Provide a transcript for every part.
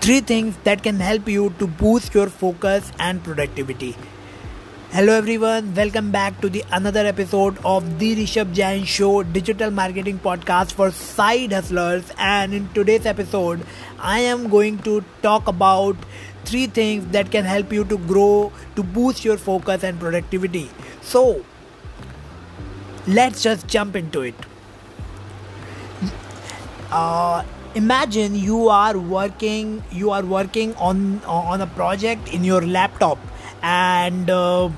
three things that can help you to boost your focus and productivity. Hello everyone, welcome back to the another episode of the Rishabh Jain Show digital marketing podcast for side hustlers and in today's episode I am going to talk about three things that can help you to grow to boost your focus and productivity. So let's just jump into it. Uh, imagine you are working you are working on on a project in your laptop and uh,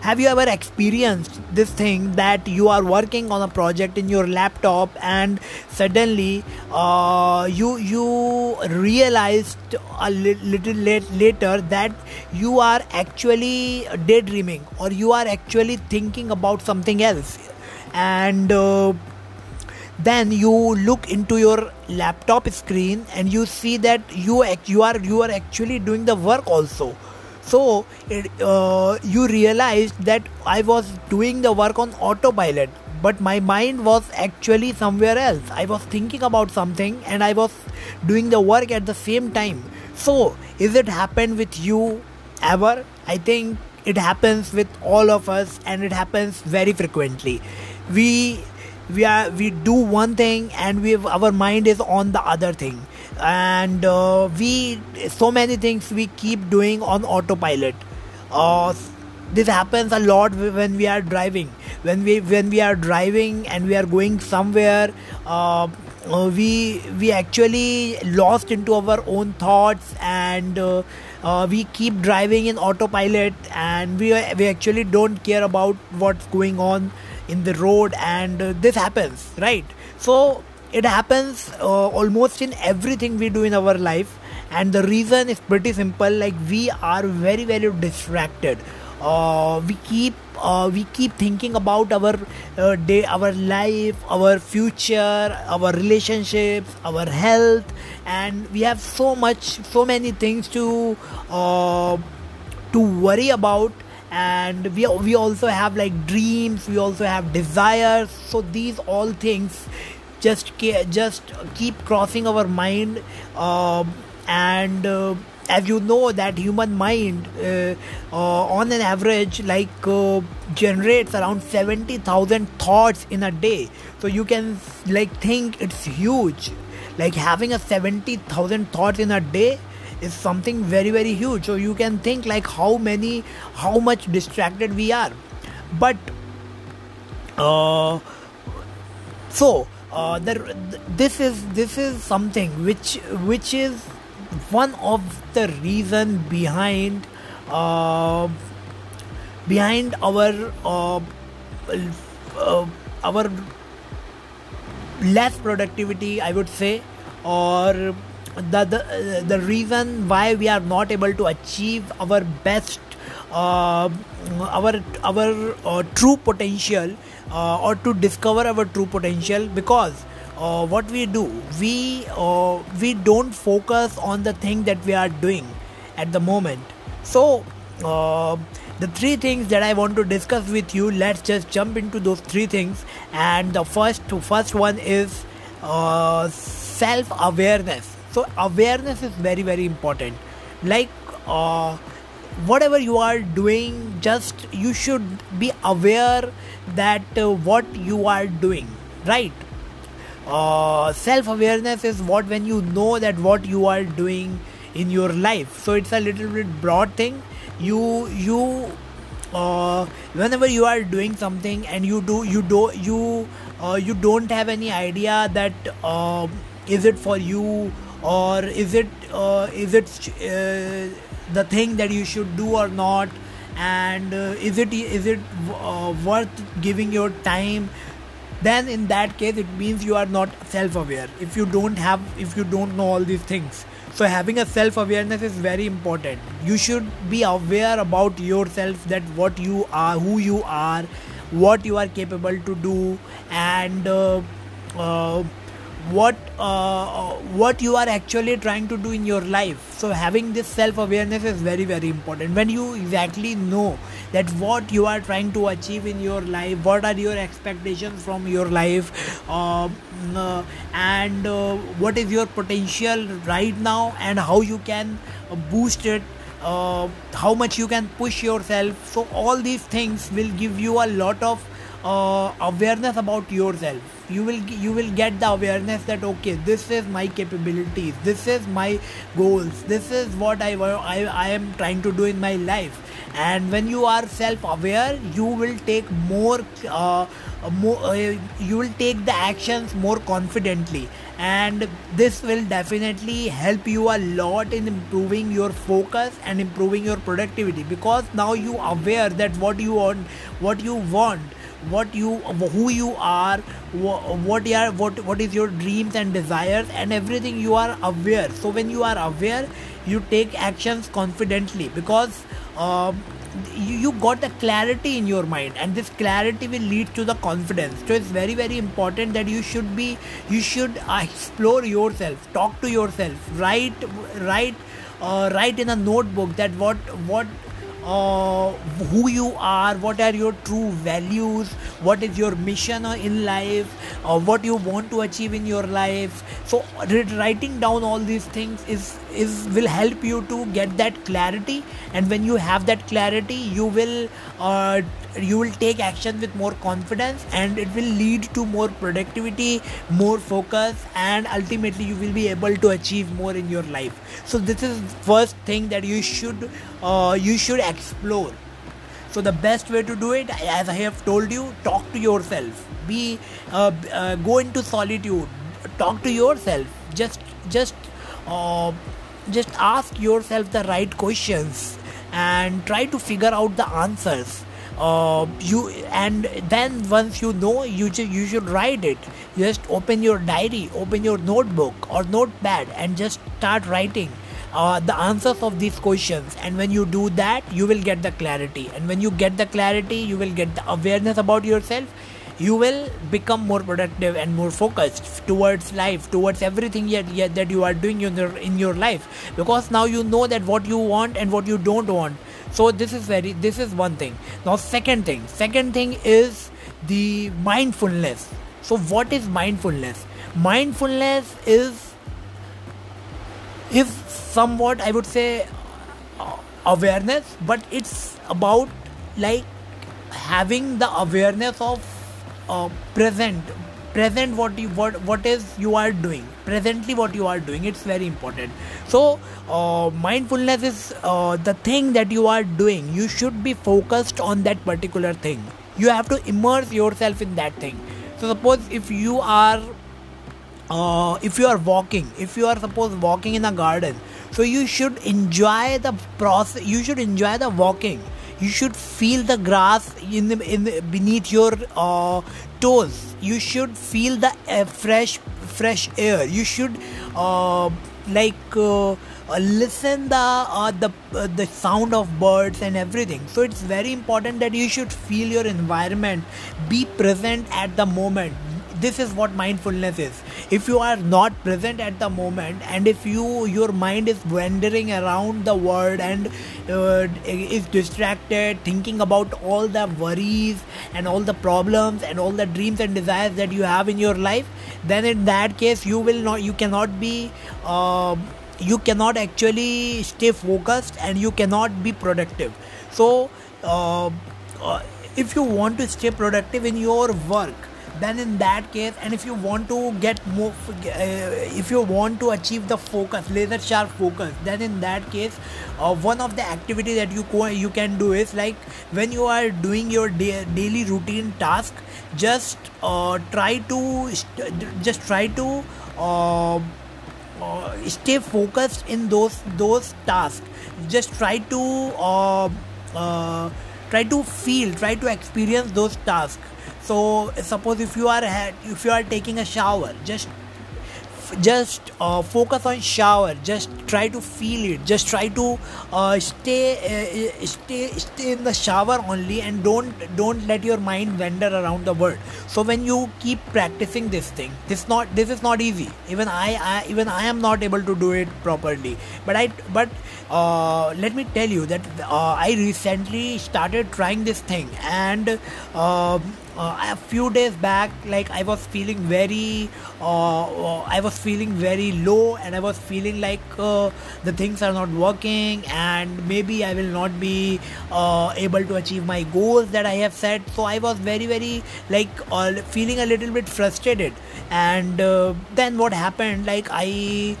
have you ever experienced this thing that you are working on a project in your laptop and suddenly uh, you you realized a li- little late, later that you are actually daydreaming or you are actually thinking about something else? And uh, then you look into your laptop screen and you see that you you are you are actually doing the work also. So it, uh, you realize that i was doing the work on autopilot but my mind was actually somewhere else. I was thinking about something and i was doing the work at the same time. So is it happened with you ever? I think it happens with all of us and it happens very frequently. We we are we do one thing and we our mind is on the other thing. And uh, we so many things we keep doing on autopilot. Uh, this happens a lot when we are driving. When we when we are driving and we are going somewhere uh, uh we we actually lost into our own thoughts and uh, uh, we keep driving in autopilot and we we actually don't care about what's going on in the road and uh, this happens right? So it happens uh, almost in everything we do in our life. And the reason is pretty simple like we are very very distracted. Uh, we keep uh, we keep thinking about our uh, day our life our future our relationships our health. And we have so much so many things to uh, to worry about and we we also have like dreams we also have desires. So these all things just just keep crossing our mind uh, and uh, as you know that human mind uh, uh on an average like uh, generates around 70000 thoughts in a day. So you can like think it's huge. Like having a 70000 thoughts in a day is something very very huge. So you can think like how many how much distracted we are. But uh, so uh, the, this is this is something which which is one of the reason behind uh, behind our uh, uh, our less productivity i would say or the, the the reason why we are not able to achieve our best uh, our our uh, true potential uh, or to discover our true potential because uh, what we do we uh, we don't focus on the thing that we are doing at the moment. So uh, the three things that i want to discuss with you let's just jump into those three things. And the first first one is self awareness so awareness is very very important. Like uh, whatever you are doing just you should be aware that uh, what you are doing right? Uh, self awareness is what when you know that what you are doing in your life. So it's a little bit broad thing. You you uh, whenever you are doing something and you do you do you uh, you don't have any idea that uh, is it for you or is it uh, is it uh, the thing that you should do or not? And uh, is it is it uh, worth giving your time? Then in that case it means you are not self aware if you don't have if you don't know all these things. So having a self awareness is very important. You should be aware about yourself that what you are who you are what you are capable to do. And uh, uh, what uh, what you are actually trying to do in your life. So having this self awareness is very very important. When you exactly know that what you are trying to achieve in your life what are your expectations from your life uh, uh, and uh, what is your potential right now and how you can boost it uh, how much you can push yourself. So all these things will give you a lot of uh, awareness about yourself. You will you will get the awareness that okay this is my capabilities this is my goals this is what I, I, I am trying to do in my life. And when you are self aware you will take more uh, more uh, you will take the actions more confidently. And this will definitely help you a lot in improving your focus and improving your productivity. Because now you aware that what you want what you want what you who you are what you are what what is your dreams and desires and everything you are aware. So when you are aware you take actions confidently because um, you, got the clarity in your mind and this clarity will lead to the confidence. So it's very very important that you should be you should uh, explore yourself talk to yourself write write uh, write in a notebook that what what uh, who you are, what are your true values, what is your mission in life, uh, what you want to achieve in your life. So writing down all these things is is will help you to get that clarity, and when you have that clarity, you will uh, you will take action with more confidence and it will lead to more productivity more focus and ultimately you will be able to achieve more in your life. So this is first thing that you should uh, you should explore. So the best way to do it as i have told you talk to yourself. Be uh, uh, go into solitude. Talk to yourself. Just just uh, just ask yourself the right questions and try to figure out the answers uh, you and then once you know you ju- you should write it. Just open your diary open your notebook or notepad and just start writing uh, the answers of these questions. And when you do that you will get the clarity. And when you get the clarity you will get the awareness about yourself. You will become more productive and more focused towards life towards everything yet, yet that you are doing in your, in your life. Because now you know that what you want and what you don't want so this is very this is one thing. Now second thing. Second thing is the mindfulness. So what is mindfulness? Mindfulness is is somewhat i would say uh, awareness but it's about like having the awareness of uh, present present what you what what is you are doing. Presently what you are doing it's very important. So uh, mindfulness is uh, the thing that you are doing. You should be focused on that particular thing. You have to immerse yourself in that thing. So suppose if you are uh, if you are walking if you are suppose walking in a garden so you should enjoy the process you should enjoy the walking you should feel the grass in, the, in the, beneath your uh, toes. You should feel the uh, fresh fresh air. You should uh, like uh, uh, listen the uh, the the sound of birds and everything. So it's very important that you should feel your environment. Be present at the moment this is what mindfulness is. If you are not present at the moment and if you your mind is wandering around the world and uh, is distracted thinking about all the worries and all the problems and all the dreams and desires that you have in your life then in that case you will not you cannot be uh, you cannot actually stay focused and you cannot be productive. So uh, uh if you want to stay productive in your work then in that case and if you want to get more uh, if you want to achieve the focus laser sharp focus then in that case uh, one of the activity that you co- you can do is like when you are doing your da- daily routine task just uh, try to st- just try to uh, uh, stay focused in those those tasks. Just try to uh, try to feel try to experience those tasks so suppose if you are if you are taking a shower just just uh, focus on shower. Just try to feel it. Just try to uh, stay uh, stay stay in the shower only and don't don't let your mind wander around the world. So when you keep practicing this thing this not this is not easy. Even I, I even i am not able to do it properly. But i but uh, let me tell you that uh, i recently started trying this thing and uh, uh, a few days back like i was feeling very uh, uh, i was feeling very low and i was feeling like uh, the things are not working and maybe i will not be uh, able to achieve my goals that i have set. So i was very very like uh, feeling a little bit frustrated and then what happened like i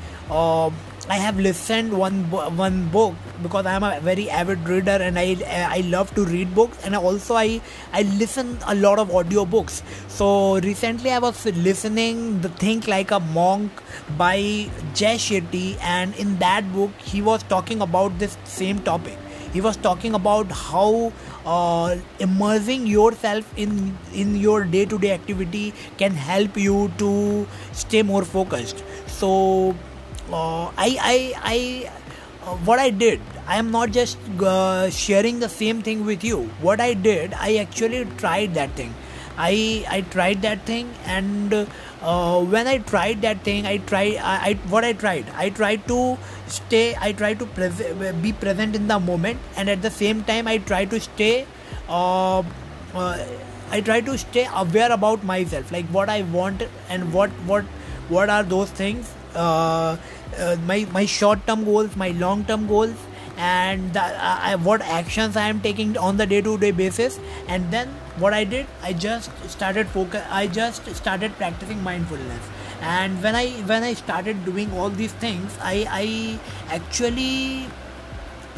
I have listened one one book because I am a very avid reader and I I love to read books and also I I listen a lot of audio books. So recently I was listening the Think Like a Monk by Jay Shetty and in that book he was talking about this same topic. He was talking about how uh, immersing yourself in in your day-to-day activity can help you to stay more focused. So uh, I, I, I, uh, what I did, I am not just uh, sharing the same thing with you. What I did, I actually tried that thing. I, I tried that thing, and uh, when I tried that thing, I tried. I, I, what I tried, I tried to stay. I tried to pres- be present in the moment, and at the same time, I try to stay. Uh, uh, I try to stay aware about myself, like what I want and what what what are those things Uh, uh, my my short term goals my long term goals and the, uh, uh, what actions i am taking on the day to day basis. And then what i did i just started focus i just started practicing mindfulness. And when i when i started doing all these things i i actually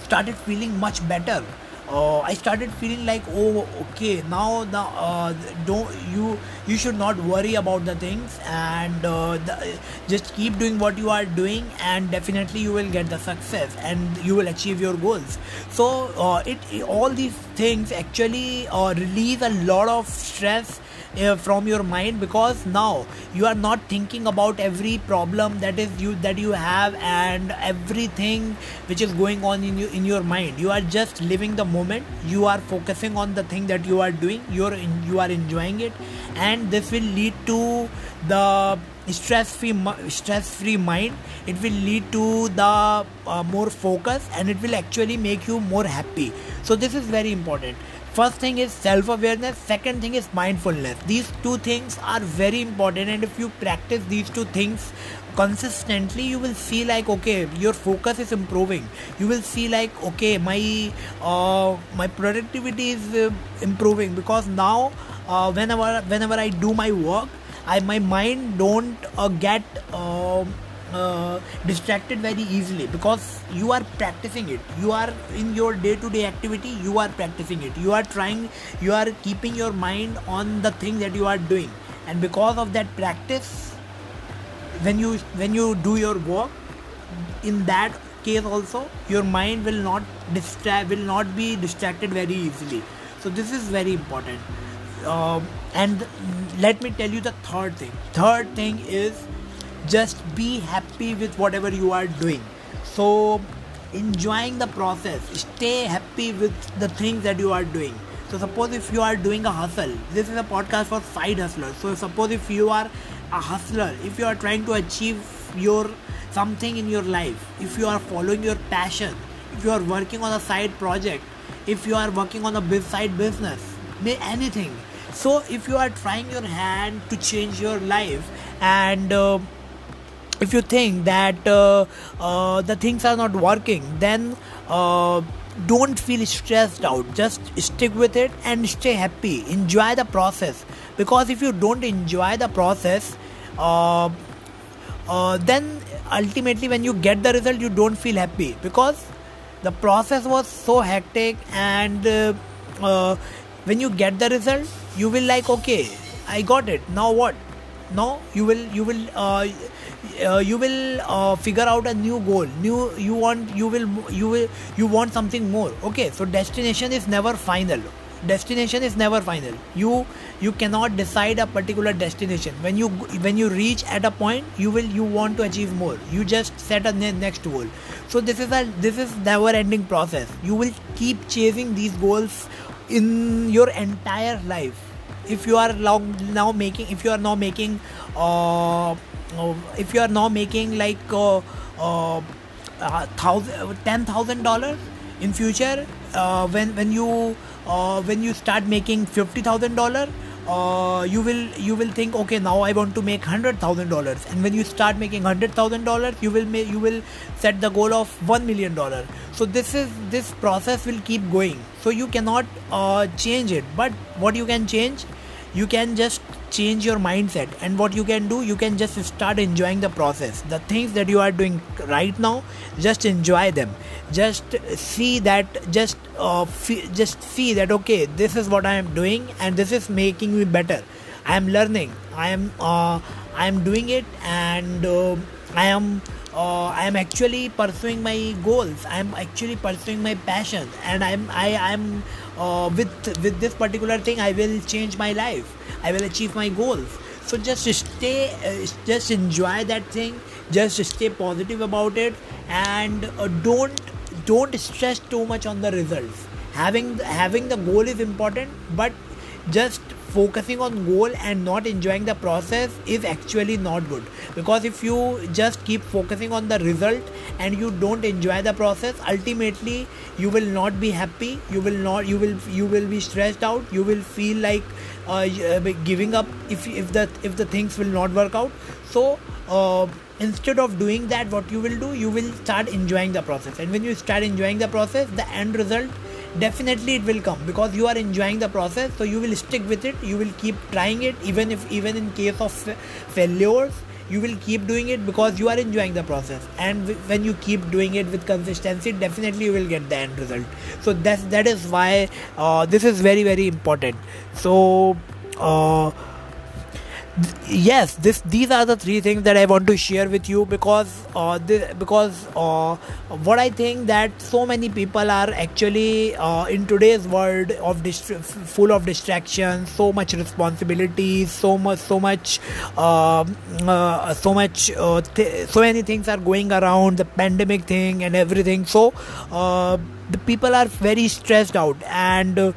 started feeling much better uh, I started feeling like oh okay now the uh, don't you you should not worry about the things and uh, the, just keep doing what you are doing and definitely you will get the success and you will achieve your goals. So uh, it, all these things actually uh, release a lot of stress uh, from your mind because now you are not thinking about every problem that is you that you have and everything which is going on in you in your mind. You are just living the moment. You are focusing on the thing that you are doing. You're in, you are enjoying it. And this will lead to the stress free stress free mind. It will lead to the uh, more focus and it will actually make you more happy. So this is very important first thing is self awareness second thing is mindfulness. These two things are very important and if you practice these two things consistently you will see like okay your focus is improving. You will see like okay my uh, my productivity is uh, improving because now uh, whenever whenever i do my work i my mind don't uh, get um, uh, distracted very easily because you are practicing it. You are in your day to day activity you are practicing it. You are trying you are keeping your mind on the thing that you are doing. And because of that practice when you when you do your work in that case also your mind will not distract will not be distracted very easily. So this is very important. Um, and let me tell you the third thing. Third thing is just be happy with whatever you are doing. So enjoying the process stay happy with the things that you are doing. So suppose if you are doing a hustle this is a podcast for side hustlers. So suppose if you are a hustler if you are trying to achieve your something in your life if you are following your passion if you are working on a side project if you are working on a side business anything. So if you are trying your hand to change your life and uh, if you think that uh, uh, the things are not working then uh, don't feel stressed out. Just stick with it and stay happy. Enjoy the process. Because if you don't enjoy the process uh, uh, then ultimately when you get the result you don't feel happy. Because the process was so hectic and uh, when you get the result you will like okay i got it. Now what? Now you will you will uh, uh, you will uh, figure out a new goal. New you want you will you will you want something more. Okay so destination is never final. Destination is never final. You you cannot decide a particular destination. When you when you reach at a point you will you want to achieve more. You just set a ne- next goal. So this is a this is never ending process. You will keep chasing these goals in your entire life if you are now, making if you are now making uh, uh if you are now making like uh, uh, uh thousand ten thousand dollars in future uh, when when you uh, when you start making fifty thousand dollar uh, you will you will think okay now I want to make hundred thousand dollars. And when you start making hundred thousand dollars you will you will set the goal of one million dollar so this is this process will keep going. So you cannot uh, change it. But what you can change you can just change your mindset. And what you can do you can just start enjoying the process. The things that you are doing right now just enjoy them just see that just uh, just see that okay this is what i am doing and this is making me better i am learning i am uh, i am doing it and uh, i am uh, I am actually pursuing my goals. I am actually pursuing my passion, and I'm I am uh, with with this particular thing. I will change my life. I will achieve my goals. So just stay, uh, just enjoy that thing. Just stay positive about it, and uh, don't don't stress too much on the results. Having having the goal is important, but just focusing on goal and not enjoying the process is actually not good. Because if you just keep focusing on the result and you don't enjoy the process ultimately you will not be happy. You will not you will you will be stressed out. You will feel like uh, uh giving up if if the if the things will not work out. So uh, instead of doing that what you will do you will start enjoying the process. And when you start enjoying the process the end result definitely it will come. Because you are enjoying the process so you will stick with it. You will keep trying it. Even if even in case of failures you will keep doing it because you are enjoying the process. And when you keep doing it with consistency definitely you will get the end result. So that's that is why uh, this is very very important. So uh, yes this these are the three things that i want to share with you because uh, this, because uh, what i think that so many people are actually uh, in today's world of dist- full of distractions so much responsibility so much so much um, uh, so much uh, th- so many things are going around the pandemic thing and everything. So uh, the people are very stressed out and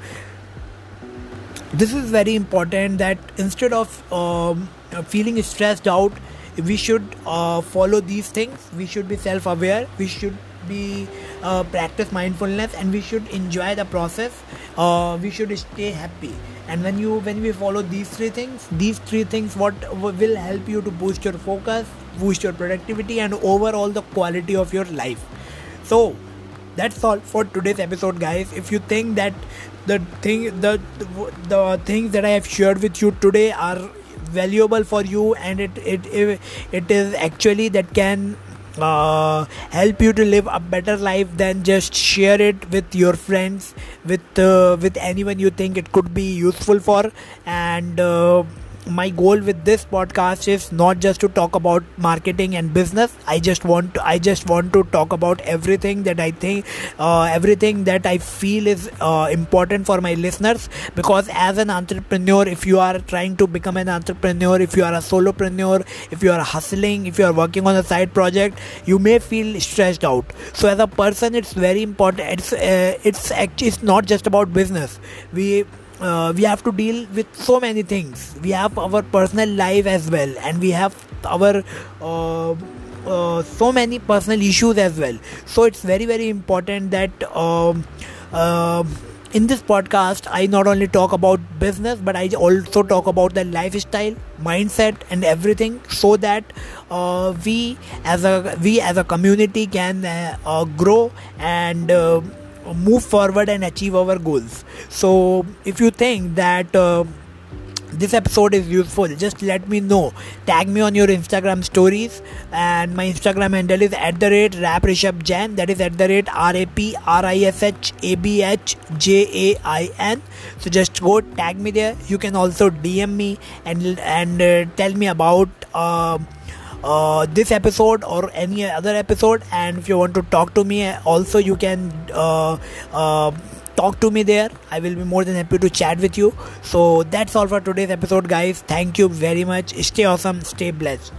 this is very important that instead of um, feeling stressed out we should uh, follow these things. We should be self-aware. We should be uh, practice mindfulness and we should enjoy the process. Uh, we should stay happy. And when you when we follow these three things these three things what will help you to boost your focus boost your productivity and overall the quality of your life. So that's all for today's episode guys. If you think that the thing the, the things that i have shared with you today are valuable for you and it it it, it is actually that can uh, help you to live a better life then just share it with your friends with uh, with anyone you think it could be useful for. And uh, my goal with this podcast is not just to talk about marketing and business. I just want to, i just want to talk about everything that i think uh, everything that i feel is uh, important for my listeners. Because as an entrepreneur if you are trying to become an entrepreneur if you are a solopreneur if you are hustling if you are working on a side project you may feel stressed out. So as a person it's very important it's uh, it's actually it's not just about business. We uh, we have to deal with so many things. We have our personal life as well and we have our uh, uh, so many personal issues as well. So it's very very important that um, uh, in this podcast i not only talk about business but i also talk about the lifestyle mindset and everything so that uh, we as a we as a community can uh, grow and move forward and achieve our goals. So if you think that uh, this episode is useful just let me know. Tag me on your instagram stories. And my instagram handle is at the rate rap rishabh jain. That is at the rate r-a-p-r-i-s-h-a-b-h-j-a-i-n so just go tag me there. You can also dm me and and uh, tell me about uh, uh, this episode or any other episode. And if you want to talk to me also you can uh, uh, talk to me there. I will be more than happy to chat with you. So that's all for today's episode guys. Thank you very much. Stay awesome. Stay blessed